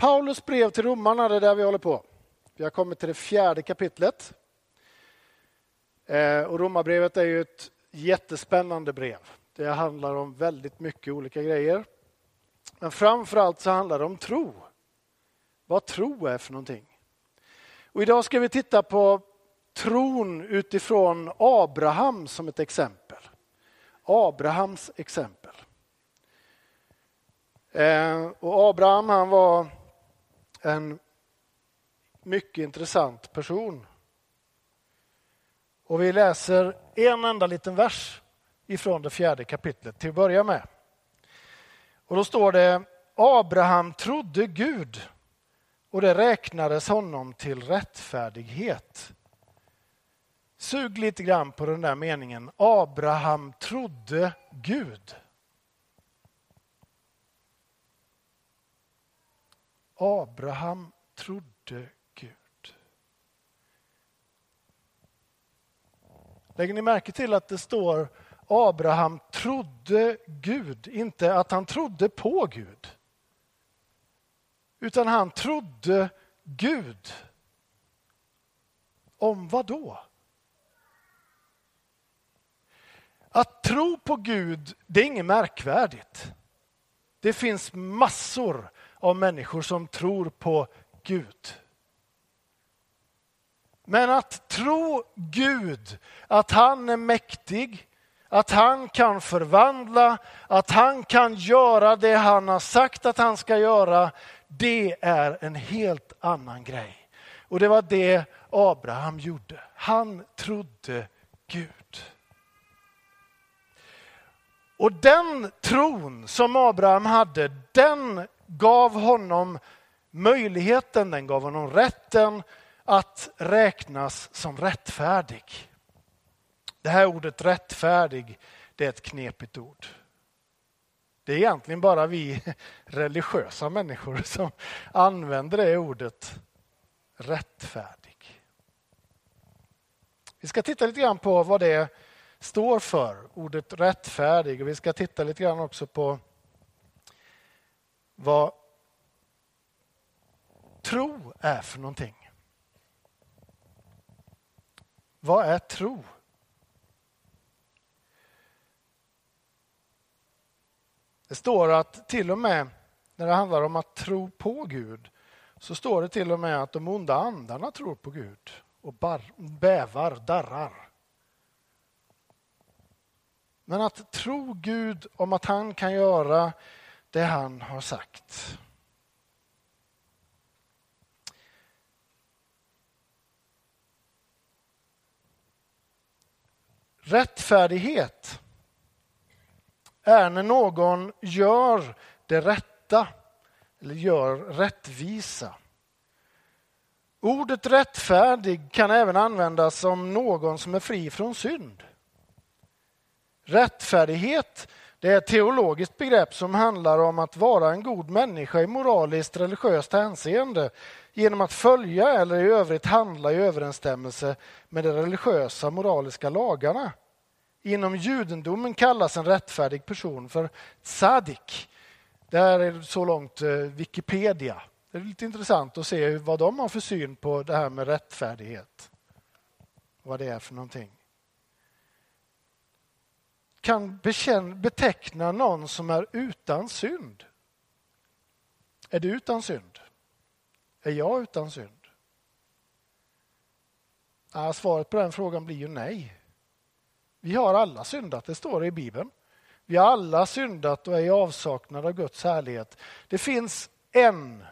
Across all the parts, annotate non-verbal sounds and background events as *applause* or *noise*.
Paulus brev till romarna, det är där vi håller på. Vi har kommit till det fjärde kapitlet. Eh, och Romarbrevet är ju ett jättespännande brev. Det handlar om väldigt mycket olika grejer. Men framförallt så handlar det om tro. Vad tro är för någonting. Och idag ska vi titta på tron utifrån Abraham som ett exempel. Abrahams exempel. Eh, och Abraham han var en mycket intressant person. Och vi läser en enda liten vers ifrån det fjärde kapitlet till att börja med. Och då står det Abraham trodde Gud och det räknades honom till rättfärdighet. Sug lite grann på den där meningen. Abraham trodde Gud. Abraham trodde Gud. Lägger ni märke till att det står Abraham trodde Gud, inte att han trodde på Gud. Utan han trodde Gud. Om vad då? Att tro på Gud, det är inget märkvärdigt. Det finns massor av människor som tror på Gud. Men att tro Gud, att han är mäktig, att han kan förvandla, att han kan göra det han har sagt att han ska göra, det är en helt annan grej. Och det var det Abraham gjorde. Han trodde Gud. Och den tron som Abraham hade, den gav honom möjligheten, den gav honom rätten att räknas som rättfärdig. Det här ordet rättfärdig, det är ett knepigt ord. Det är egentligen bara vi *laughs* religiösa människor som använder det ordet rättfärdig. Vi ska titta lite grann på vad det står för, ordet rättfärdig. Och vi ska titta lite grann också på vad tro är för någonting. Vad är tro? Det står att till och med när det handlar om att tro på Gud så står det till och med att de onda andarna tror på Gud och bar, bävar, darrar. Men att tro Gud om att han kan göra det han har sagt. Rättfärdighet är när någon gör det rätta eller gör rättvisa. Ordet rättfärdig kan även användas om någon som är fri från synd. Rättfärdighet det är ett teologiskt begrepp som handlar om att vara en god människa i moraliskt religiöst hänseende genom att följa eller i övrigt handla i överensstämmelse med de religiösa moraliska lagarna. Inom judendomen kallas en rättfärdig person för tzadik. Det här är så långt eh, Wikipedia. Det är lite intressant att se vad de har för syn på det här med rättfärdighet. Vad det är för någonting kan beteckna någon som är utan synd. Är du utan synd? Är jag utan synd? Ja, svaret på den frågan blir ju nej. Vi har alla syndat, det står i Bibeln. Vi har alla syndat och är i avsaknad av Guds härlighet. Det finns en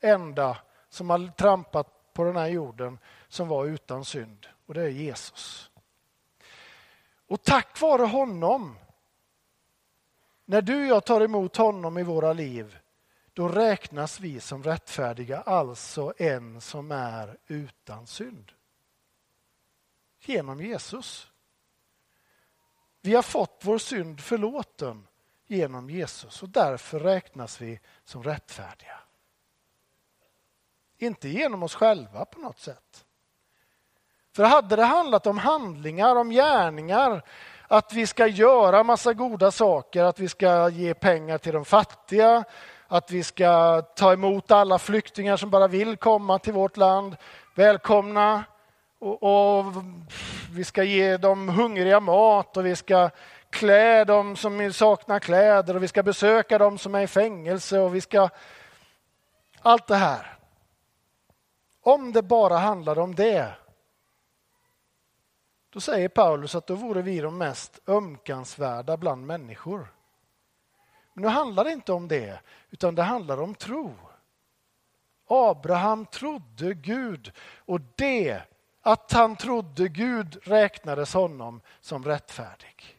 enda som har trampat på den här jorden som var utan synd och det är Jesus. Och tack vare honom, när du och jag tar emot honom i våra liv, då räknas vi som rättfärdiga, alltså en som är utan synd. Genom Jesus. Vi har fått vår synd förlåten genom Jesus och därför räknas vi som rättfärdiga. Inte genom oss själva på något sätt. För hade det handlat om handlingar, om gärningar, att vi ska göra massa goda saker, att vi ska ge pengar till de fattiga, att vi ska ta emot alla flyktingar som bara vill komma till vårt land. Välkomna och, och vi ska ge dem hungriga mat och vi ska klä dem som saknar kläder och vi ska besöka dem som är i fängelse och vi ska... Allt det här. Om det bara handlade om det, då säger Paulus att då vore vi de mest ömkansvärda bland människor. Men nu handlar det inte om det, utan det handlar om tro. Abraham trodde Gud och det, att han trodde Gud, räknades honom som rättfärdig.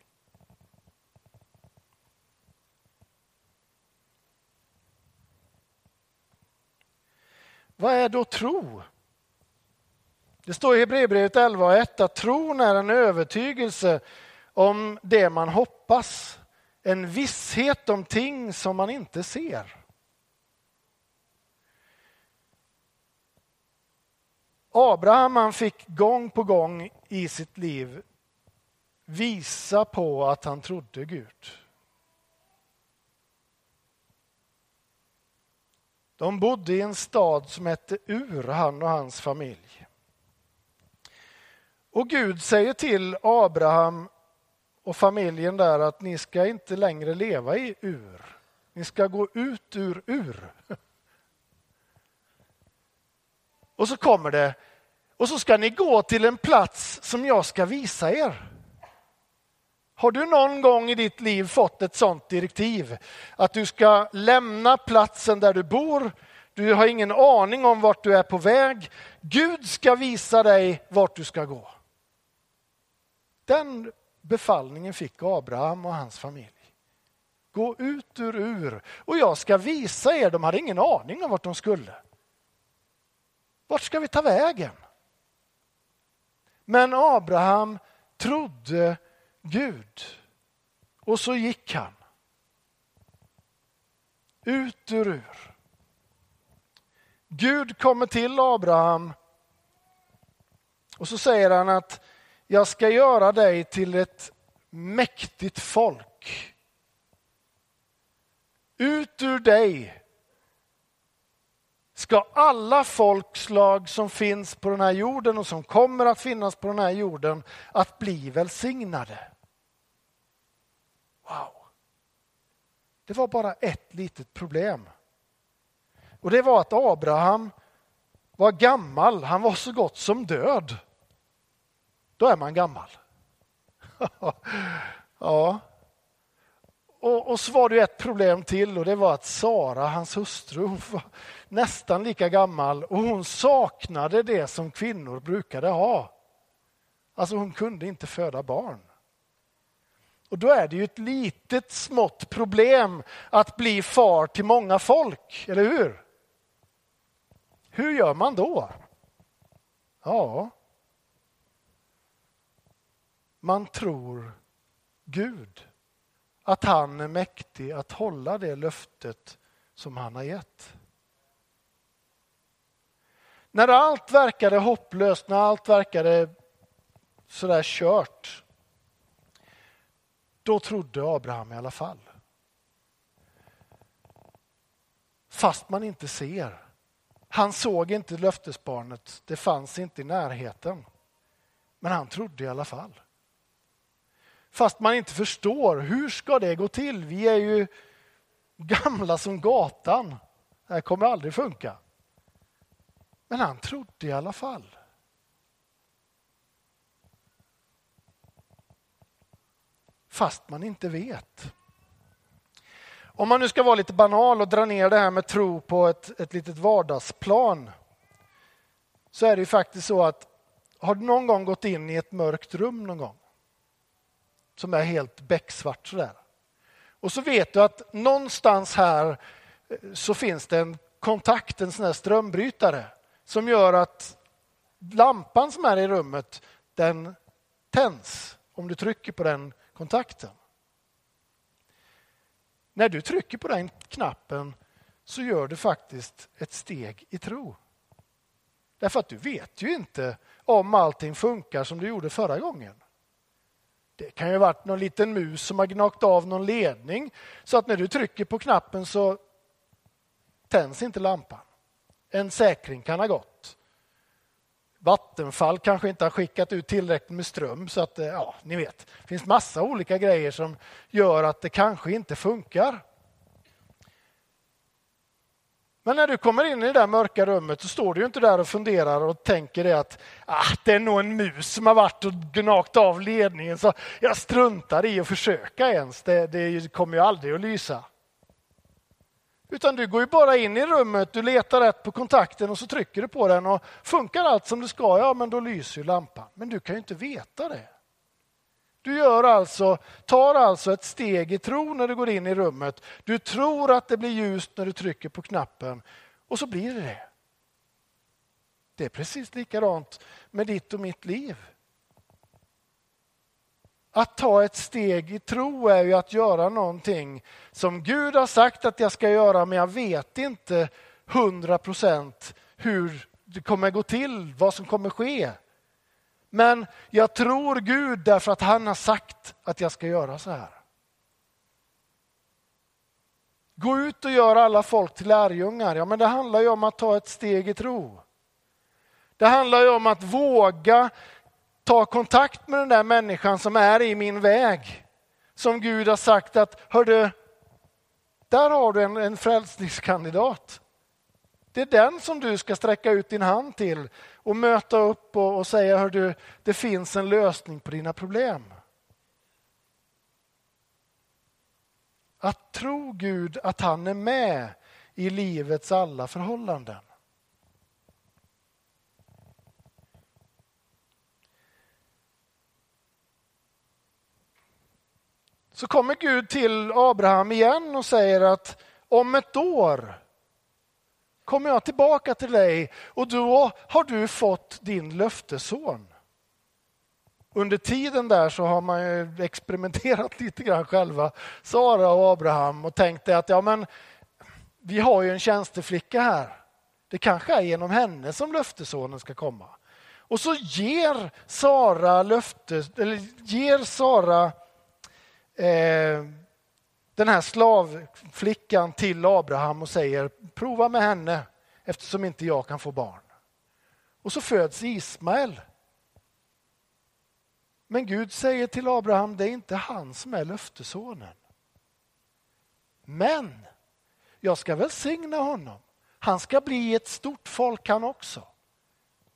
Vad är då tro? Det står i Hebreerbrevet 11 och 1 att tron är en övertygelse om det man hoppas, en visshet om ting som man inte ser. Abraham han fick gång på gång i sitt liv visa på att han trodde Gud. De bodde i en stad som hette Ur, han och hans familj. Och Gud säger till Abraham och familjen där att ni ska inte längre leva i Ur. Ni ska gå ut ur Ur. *laughs* Och så kommer det, och så ska ni gå till en plats som jag ska visa er. Har du någon gång i ditt liv fått ett sådant direktiv? Att du ska lämna platsen där du bor, du har ingen aning om vart du är på väg. Gud ska visa dig vart du ska gå. Den befallningen fick Abraham och hans familj. Gå ut ur Ur och jag ska visa er, de hade ingen aning om vart de skulle. Vart ska vi ta vägen? Men Abraham trodde Gud. Och så gick han. Ut ur Ur. Gud kommer till Abraham och så säger han att jag ska göra dig till ett mäktigt folk. Ut ur dig ska alla folkslag som finns på den här jorden och som kommer att finnas på den här jorden att bli välsignade. Wow. Det var bara ett litet problem. Och det var att Abraham var gammal, han var så gott som död. Då är man gammal. *laughs* ja. Och, och, så var det ett problem till och det var att Sara, hans hustru, hon var nästan lika gammal och hon saknade det som kvinnor brukade ha. Alltså hon kunde inte föda barn. Och då är det ju ett litet smått problem att bli far till många folk, eller hur? Hur gör man då? Ja, man tror Gud, att han är mäktig att hålla det löftet som han har gett. När allt verkade hopplöst, när allt verkade sådär kört, då trodde Abraham i alla fall. Fast man inte ser. Han såg inte löftesbarnet, det fanns inte i närheten. Men han trodde i alla fall. Fast man inte förstår, hur ska det gå till? Vi är ju gamla som gatan. Det här kommer aldrig funka. Men han trodde i alla fall. fast man inte vet. Om man nu ska vara lite banal och dra ner det här med tro på ett, ett litet vardagsplan så är det ju faktiskt så att har du någon gång gått in i ett mörkt rum någon gång som är helt becksvart sådär och så vet du att någonstans här eh, så finns det en kontakt, en sån här strömbrytare som gör att lampan som är i rummet den tänds om du trycker på den kontakten. När du trycker på den knappen så gör du faktiskt ett steg i tro. Därför att du vet ju inte om allting funkar som du gjorde förra gången. Det kan ju ha varit någon liten mus som har gnagt av någon ledning så att när du trycker på knappen så tänds inte lampan. En säkring kan ha gått. Vattenfall kanske inte har skickat ut tillräckligt med ström så att, eh, ja, ni vet. Det finns massa olika grejer som gör att det kanske inte funkar. Men när du kommer in i det där mörka rummet så står du inte där och funderar och tänker det att ah, det är nog en mus som har varit och gnagt av ledningen så jag struntar i att försöka ens. Det, det kommer ju aldrig att lysa. Utan du går ju bara in i rummet, du letar rätt på kontakten och så trycker du på den och funkar allt som det ska, ja men då lyser ju lampan. Men du kan ju inte veta det. Du gör alltså, tar alltså ett steg i tro när du går in i rummet. Du tror att det blir ljust när du trycker på knappen och så blir det det. Det är precis likadant med ditt och mitt liv. Att ta ett steg i tro är ju att göra någonting som Gud har sagt att jag ska göra men jag vet inte hundra procent hur det kommer gå till, vad som kommer ske. Men jag tror Gud därför att han har sagt att jag ska göra så här. Gå ut och gör alla folk till lärjungar. Ja, men det handlar ju om att ta ett steg i tro. Det handlar ju om att våga ta kontakt med den där människan som är i min väg. Som Gud har sagt att, hördu, där har du en, en frälsningskandidat. Det är den som du ska sträcka ut din hand till och möta upp och, och säga, hör du, det finns en lösning på dina problem. Att tro Gud att han är med i livets alla förhållanden. Så kommer Gud till Abraham igen och säger att om ett år kommer jag tillbaka till dig och då har du fått din löftesson. Under tiden där så har man ju experimenterat *laughs* lite grann själva, Sara och Abraham, och tänkt att ja, men, vi har ju en tjänsteflicka här. Det kanske är genom henne som löftesonen ska komma. Och så ger Sara löftes, eller ger Sara eh, den här slavflickan till Abraham och säger prova med henne eftersom inte jag kan få barn. Och så föds Ismael. Men Gud säger till Abraham, det är inte han som är löftesonen. Men jag ska välsigna honom. Han ska bli ett stort folk han också.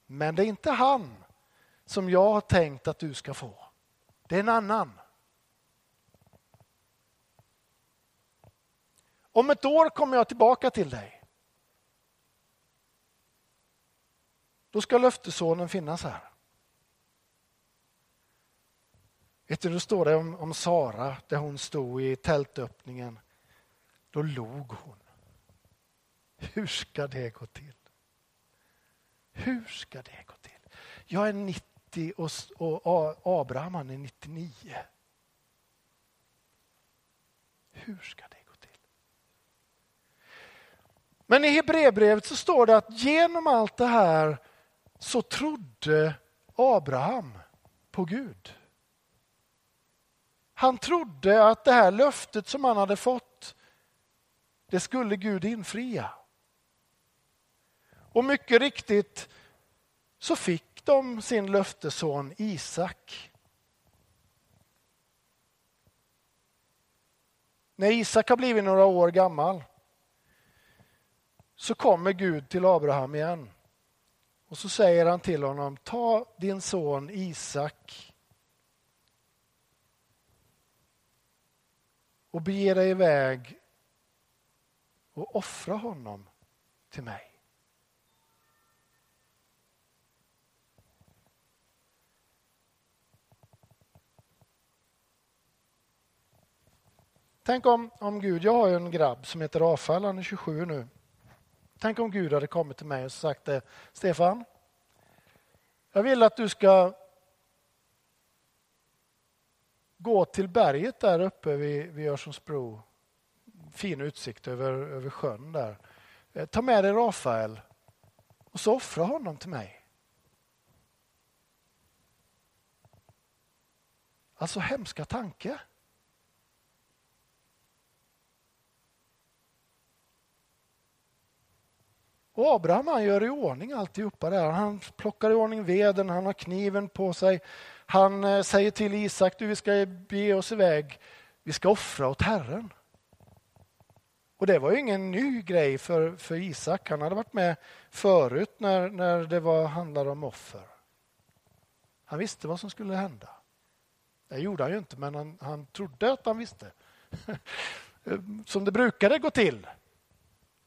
Men det är inte han som jag har tänkt att du ska få. Det är en annan. Om ett år kommer jag tillbaka till dig. Då ska löftesonen finnas här. Vet du, då står det om, om Sara, där hon stod i tältöppningen. Då log hon. Hur ska det gå till? Hur ska det gå till? Jag är 90 och, och Abraham är 99. Hur ska det men i Hebreerbrevet så står det att genom allt det här så trodde Abraham på Gud. Han trodde att det här löftet som han hade fått, det skulle Gud infria. Och mycket riktigt så fick de sin löfteson Isak. När Isak har blivit några år gammal så kommer Gud till Abraham igen. Och så säger han till honom, ta din son Isak och bege dig iväg och offra honom till mig. Tänk om, om Gud, jag har ju en grabb som heter Rafael, han är 27 nu. Tänk om Gud hade kommit till mig och sagt det. Stefan, jag vill att du ska gå till berget där uppe vid, vid Örsundsbro. Fin utsikt över, över sjön där. Eh, ta med dig Rafael och så offra honom till mig. Alltså hemska tanke. Och Abraham han gör i ordning alltihopa där. Han plockar i ordning veden, han har kniven på sig. Han eh, säger till Isak, du vi ska bege oss iväg, vi ska offra åt Herren. Och det var ju ingen ny grej för, för Isak. Han hade varit med förut när, när det var, handlade om offer. Han visste vad som skulle hända. Det gjorde han ju inte, men han, han trodde att han visste. *laughs* Som det brukade gå till.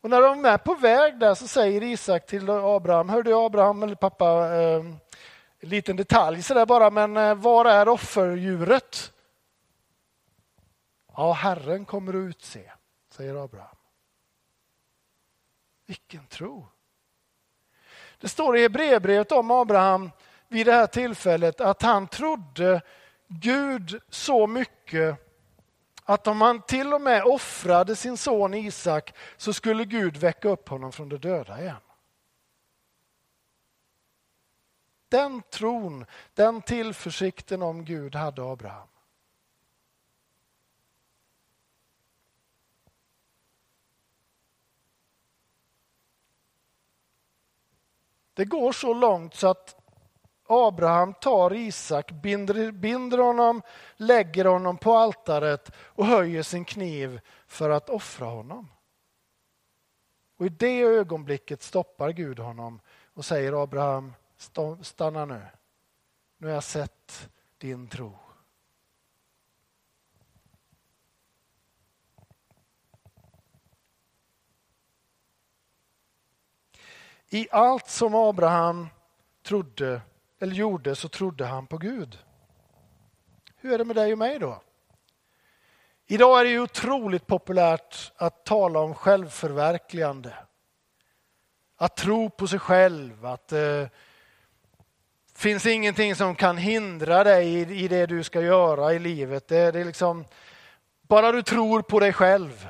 Och när de är på väg där så säger Isak till Abraham, hör du Abraham eller pappa, eh, en liten detalj sådär bara, men eh, var är offerdjuret? Ja, Herren kommer att utse, säger Abraham. Vilken tro! Det står i Hebreerbrevet om Abraham vid det här tillfället att han trodde Gud så mycket att om han till och med offrade sin son Isak så skulle Gud väcka upp honom från de döda igen. Den tron, den tillförsikten om Gud hade Abraham. Det går så långt så att Abraham tar Isak, binder, binder honom, lägger honom på altaret och höjer sin kniv för att offra honom. Och I det ögonblicket stoppar Gud honom och säger Abraham, stanna nu. Nu har jag sett din tro. I allt som Abraham trodde eller gjorde så trodde han på Gud. Hur är det med dig och mig då? Idag är det ju otroligt populärt att tala om självförverkligande. Att tro på sig själv, att det eh, finns ingenting som kan hindra dig i, i det du ska göra i livet. Det, det är liksom, bara du tror på dig själv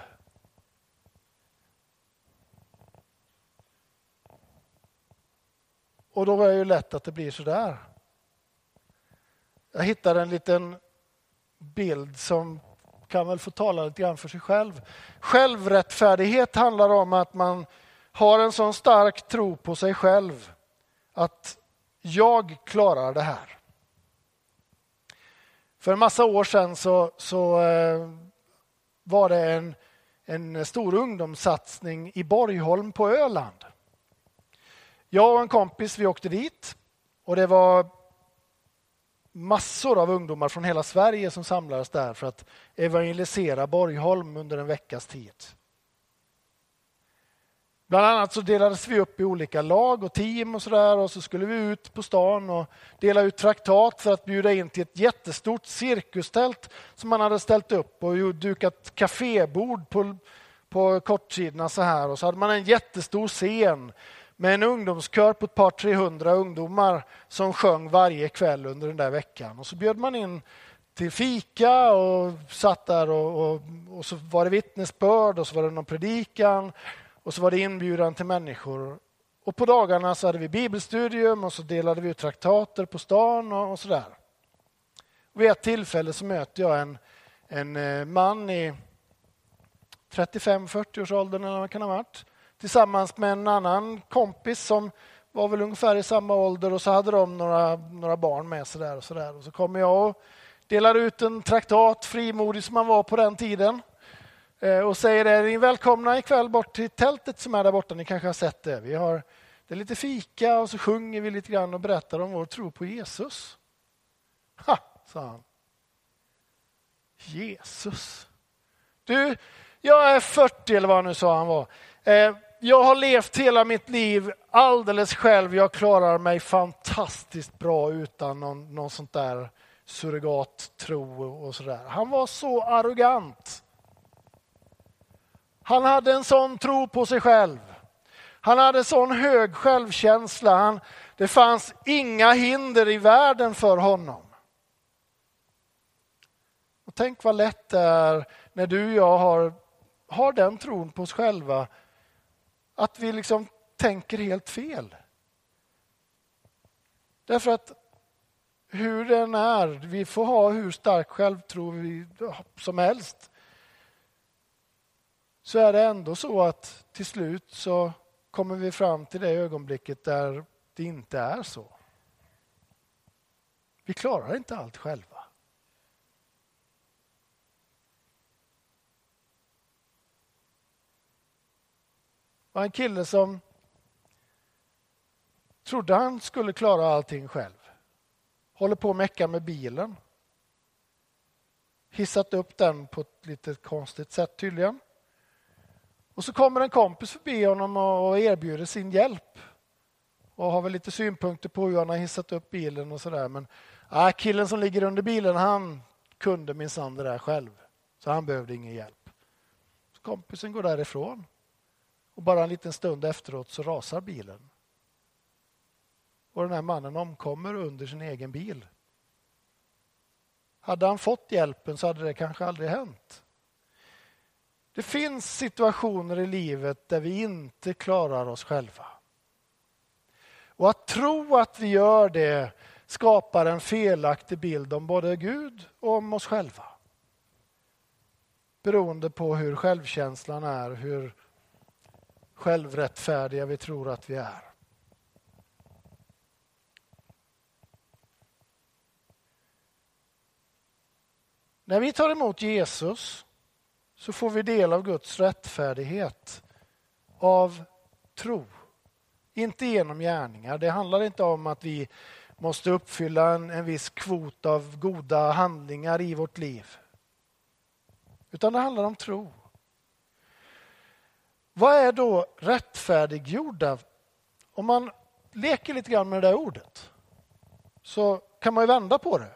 Och då är det ju lätt att det blir så där. Jag hittade en liten bild som kan väl få tala lite grann för sig själv. Självrättfärdighet handlar om att man har en sån stark tro på sig själv att jag klarar det här. För en massa år sedan så, så eh, var det en, en stor ungdomssatsning i Borgholm på Öland. Jag och en kompis vi åkte dit. Och det var massor av ungdomar från hela Sverige som samlades där för att evangelisera Borgholm under en veckas tid. Bland annat så delades vi upp i olika lag och team och sådär och så skulle vi ut på stan och dela ut traktat för att bjuda in till ett jättestort cirkustält som man hade ställt upp och dukat kafébord på, på kortsidorna så här. Och så hade man en jättestor scen med en ungdomskör på ett par 300 ungdomar som sjöng varje kväll under den där veckan. Och så bjöd man in till fika och satt där och, och, och, så var det vittnesbörd och så var det någon predikan och så var det inbjudan till människor. Och på dagarna så hade vi bibelstudium och så delade vi ut traktater på stan och, och sådär. Vid ett tillfälle så möter jag en, en eh, man i 35-40 års åldern eller vad kan ha varit tillsammans med en annan kompis som var väl ungefär i samma ålder och så hade de några, några barn med sig där och så där. Och så kommer jag och delar ut en traktat, frimodig som man var på den tiden. Eh, och säger det, ni är välkomna ikväll bort till tältet som är där borta, ni kanske har sett det. Vi har, det är lite fika och så sjunger vi lite grann och berättar om vår tro på Jesus. Ha, sa han. Jesus. Du, jag är 40 eller vad han nu sa han var. Eh, jag har levt hela mitt liv alldeles själv. Jag klarar mig fantastiskt bra utan någon, någon sånt där surrogattro och sådär. Han var så arrogant. Han hade en sån tro på sig själv. Han hade sån hög självkänsla. Han, det fanns inga hinder i världen för honom. Och tänk vad lätt det är när du och jag har, har den tron på oss själva att vi liksom tänker helt fel. Därför att hur den är, vi får ha hur stark självtro vi som helst, så är det ändå så att till slut så kommer vi fram till det ögonblicket där det inte är så. Vi klarar inte allt själva. Var en kille som trodde han skulle klara allting själv. Håller på att mecka med bilen. Hissat upp den på ett lite konstigt sätt tydligen. Och så kommer en kompis förbi honom och erbjuder sin hjälp. Och har väl lite synpunkter på hur han har hissat upp bilen och sådär. Men äh, killen som ligger under bilen, han kunde minsann det där själv. Så han behövde ingen hjälp. Så kompisen går därifrån. Och bara en liten stund efteråt så rasar bilen. Och den här mannen omkommer under sin egen bil. Hade han fått hjälpen så hade det kanske aldrig hänt. Det finns situationer i livet där vi inte klarar oss själva. Och att tro att vi gör det skapar en felaktig bild om både Gud och om oss själva. Beroende på hur självkänslan är, hur självrättfärdiga vi tror att vi är. När vi tar emot Jesus så får vi del av Guds rättfärdighet av tro. Inte genom gärningar. Det handlar inte om att vi måste uppfylla en, en viss kvot av goda handlingar i vårt liv. Utan det handlar om tro. Vad är då rättfärdiggjorda? Om man leker lite grann med det där ordet så kan man ju vända på det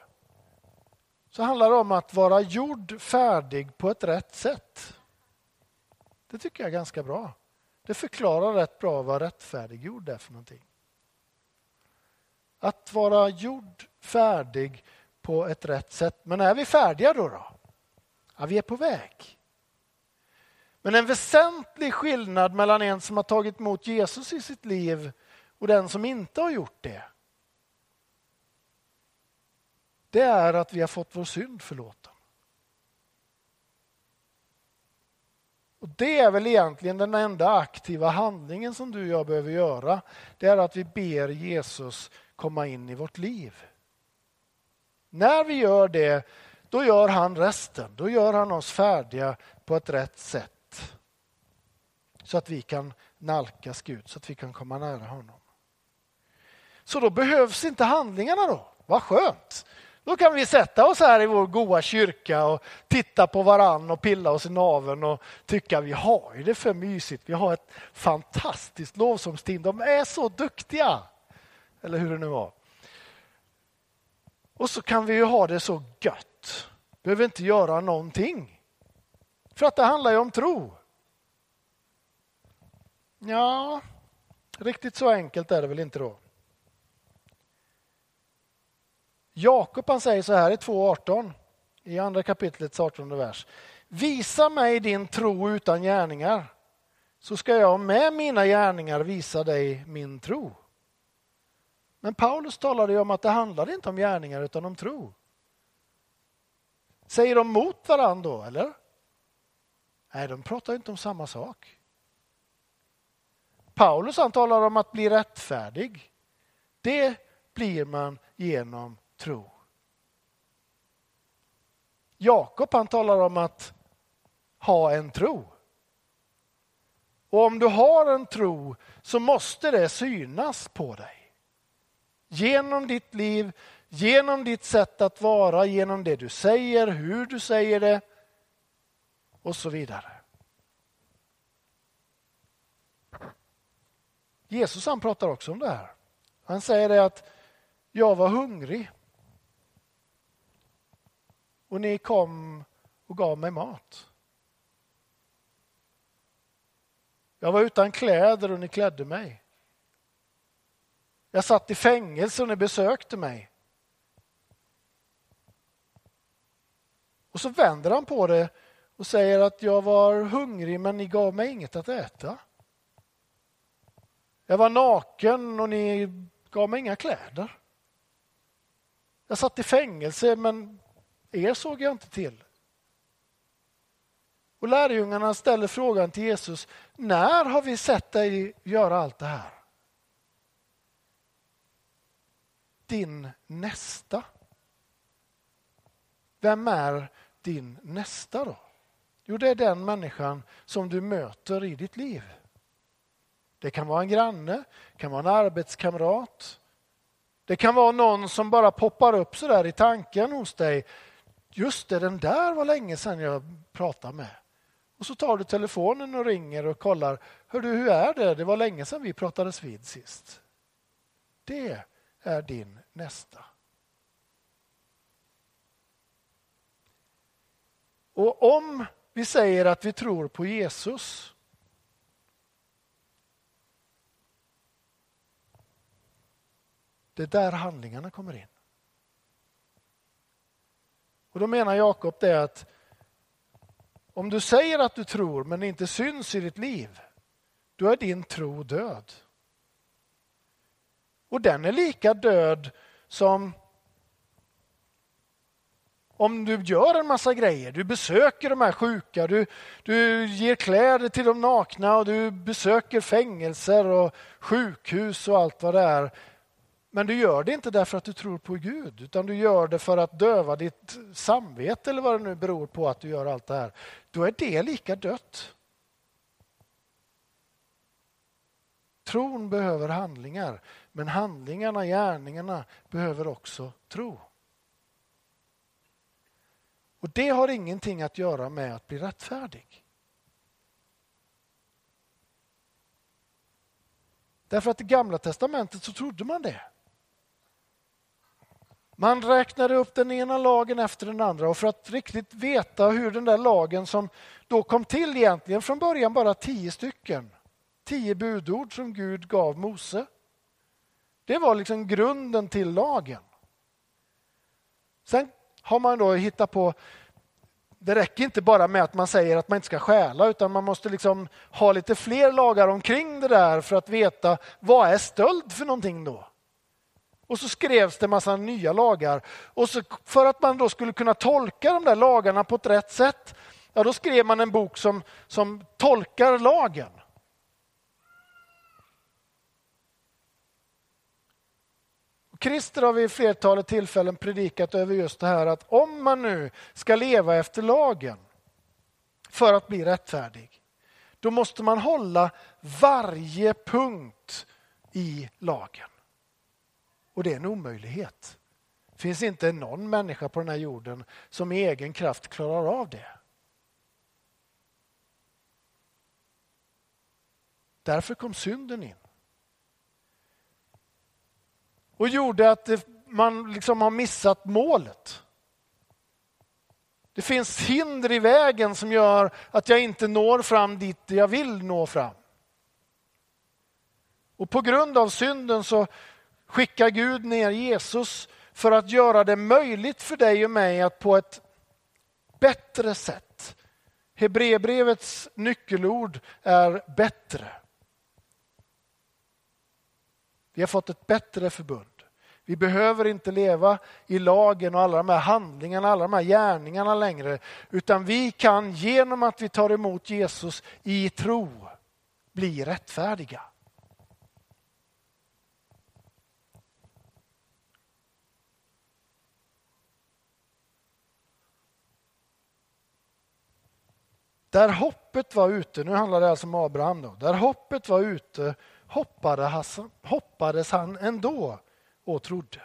så handlar det om att vara gjord färdig på ett rätt sätt. Det tycker jag är ganska bra. Det förklarar rätt bra vad rättfärdiggjord är för någonting. Att vara gjord färdig på ett rätt sätt. Men är vi färdiga då? då? Ja, vi är på väg. Men en väsentlig skillnad mellan en som har tagit emot Jesus i sitt liv och den som inte har gjort det det är att vi har fått vår synd förlåten. Och Det är väl egentligen den enda aktiva handlingen som du och jag behöver göra. Det är att vi ber Jesus komma in i vårt liv. När vi gör det, då gör han resten. Då gör han oss färdiga på ett rätt sätt. Så att vi kan nalkas Gud, så att vi kan komma nära honom. Så då behövs inte handlingarna då. Vad skönt! Då kan vi sätta oss här i vår goa kyrka och titta på varann och pilla oss i naven och tycka vi har ju det för mysigt. Vi har ett fantastiskt lovsångsteam. De är så duktiga. Eller hur det nu var. Och så kan vi ju ha det så gött. Behöver inte göra någonting. För att det handlar ju om tro. Ja, riktigt så enkelt är det väl inte då. Jakob han säger så här i 2.18 i andra kapitlets 18 vers. Visa mig din tro utan gärningar så ska jag med mina gärningar visa dig min tro. Men Paulus talade ju om att det handlade inte om gärningar utan om tro. Säger de mot varandra då, eller? Nej, de pratar inte om samma sak. Paulus han talar om att bli rättfärdig. Det blir man genom tro. Jakob han talar om att ha en tro. Och om du har en tro så måste det synas på dig. Genom ditt liv, genom ditt sätt att vara, genom det du säger, hur du säger det och så vidare. Jesus han pratar också om det här. Han säger det att jag var hungrig och ni kom och gav mig mat. Jag var utan kläder och ni klädde mig. Jag satt i fängelse och ni besökte mig. Och så vänder han på det och säger att jag var hungrig men ni gav mig inget att äta. Jag var naken och ni gav mig inga kläder. Jag satt i fängelse men Er såg jag inte till. Och lärjungarna ställer frågan till Jesus, när har vi sett dig göra allt det här? Din nästa. Vem är din nästa då? Jo, det är den människan som du möter i ditt liv. Det kan vara en granne, kan vara en arbetskamrat. Det kan vara någon som bara poppar upp så där i tanken hos dig. Just det, den där var länge sedan jag pratade med. Och så tar du telefonen och ringer och kollar. Hör du, hur är det? Det var länge sedan vi pratades vid sist. Det är din nästa. Och om vi säger att vi tror på Jesus Det är där handlingarna kommer in. Och Då menar Jakob det att om du säger att du tror men det inte syns i ditt liv, då är din tro död. Och den är lika död som om du gör en massa grejer, du besöker de här sjuka, du, du ger kläder till de nakna och du besöker fängelser och sjukhus och allt vad det är. Men du gör det inte därför att du tror på Gud, utan du gör det för att döva ditt samvete eller vad det nu beror på att du gör allt det här. Då är det lika dött. Tron behöver handlingar, men handlingarna, gärningarna, behöver också tro. Och det har ingenting att göra med att bli rättfärdig. Därför att i Gamla testamentet så trodde man det. Man räknade upp den ena lagen efter den andra och för att riktigt veta hur den där lagen som då kom till egentligen från början bara tio stycken. Tio budord som Gud gav Mose. Det var liksom grunden till lagen. Sen har man då hittat på det räcker inte bara med att man säger att man inte ska stjäla utan man måste liksom ha lite fler lagar omkring det där för att veta vad är stöld för någonting då? Och så skrevs det en massa nya lagar. Och så, för att man då skulle kunna tolka de där lagarna på ett rätt sätt, ja då skrev man en bok som, som tolkar lagen. Christer har vid flertalet tillfällen predikat över just det här att om man nu ska leva efter lagen för att bli rättfärdig, då måste man hålla varje punkt i lagen. Och det är en omöjlighet. Det finns inte någon människa på den här jorden som i egen kraft klarar av det. Därför kom synden in. Och gjorde att man liksom har missat målet. Det finns hinder i vägen som gör att jag inte når fram dit jag vill nå fram. Och på grund av synden så skickar Gud ner Jesus för att göra det möjligt för dig och mig att på ett bättre sätt. Hebreerbrevets nyckelord är bättre. Vi har fått ett bättre förbund. Vi behöver inte leva i lagen och alla de här handlingarna, alla de här gärningarna längre. Utan vi kan genom att vi tar emot Jesus i tro bli rättfärdiga. Där hoppet var ute, nu handlar det alltså om Abraham då, där hoppet var ute hoppades, hoppades han ändå och trodde.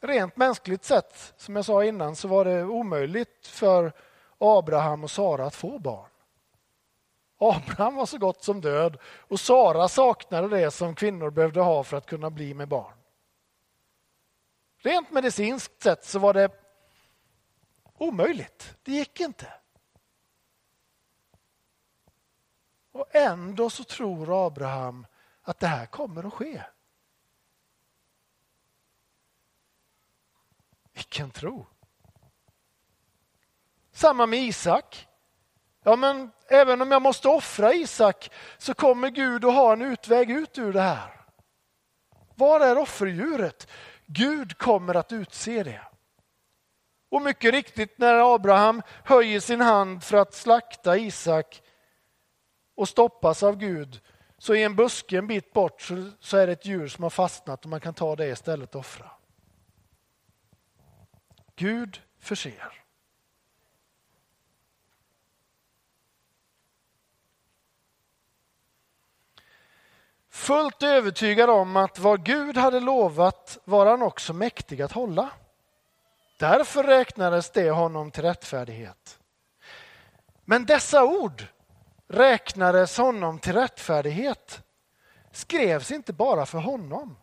Rent mänskligt sett, som jag sa innan, så var det omöjligt för Abraham och Sara att få barn. Abraham var så gott som död och Sara saknade det som kvinnor behövde ha för att kunna bli med barn. Rent medicinskt sett så var det omöjligt. Det gick inte. Och ändå så tror Abraham att det här kommer att ske. Vilken tro! Samma med Isak. Ja, men även om jag måste offra Isak så kommer Gud att ha en utväg ut ur det här. Var är offerdjuret? Gud kommer att utse det. Och mycket riktigt när Abraham höjer sin hand för att slakta Isak och stoppas av Gud så i en buske en bit bort så, så är det ett djur som har fastnat och man kan ta det istället och offra. Gud förser. Fullt övertygad om att vad Gud hade lovat var han också mäktig att hålla. Därför räknades det honom till rättfärdighet. Men dessa ord räknades honom till rättfärdighet skrevs inte bara för honom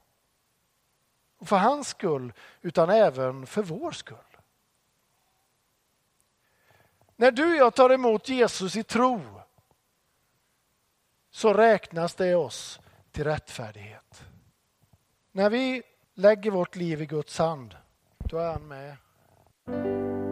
och för hans skull utan även för vår skull. När du och jag tar emot Jesus i tro så räknas det oss till rättfärdighet. När vi lägger vårt liv i Guds hand, då är han med. Música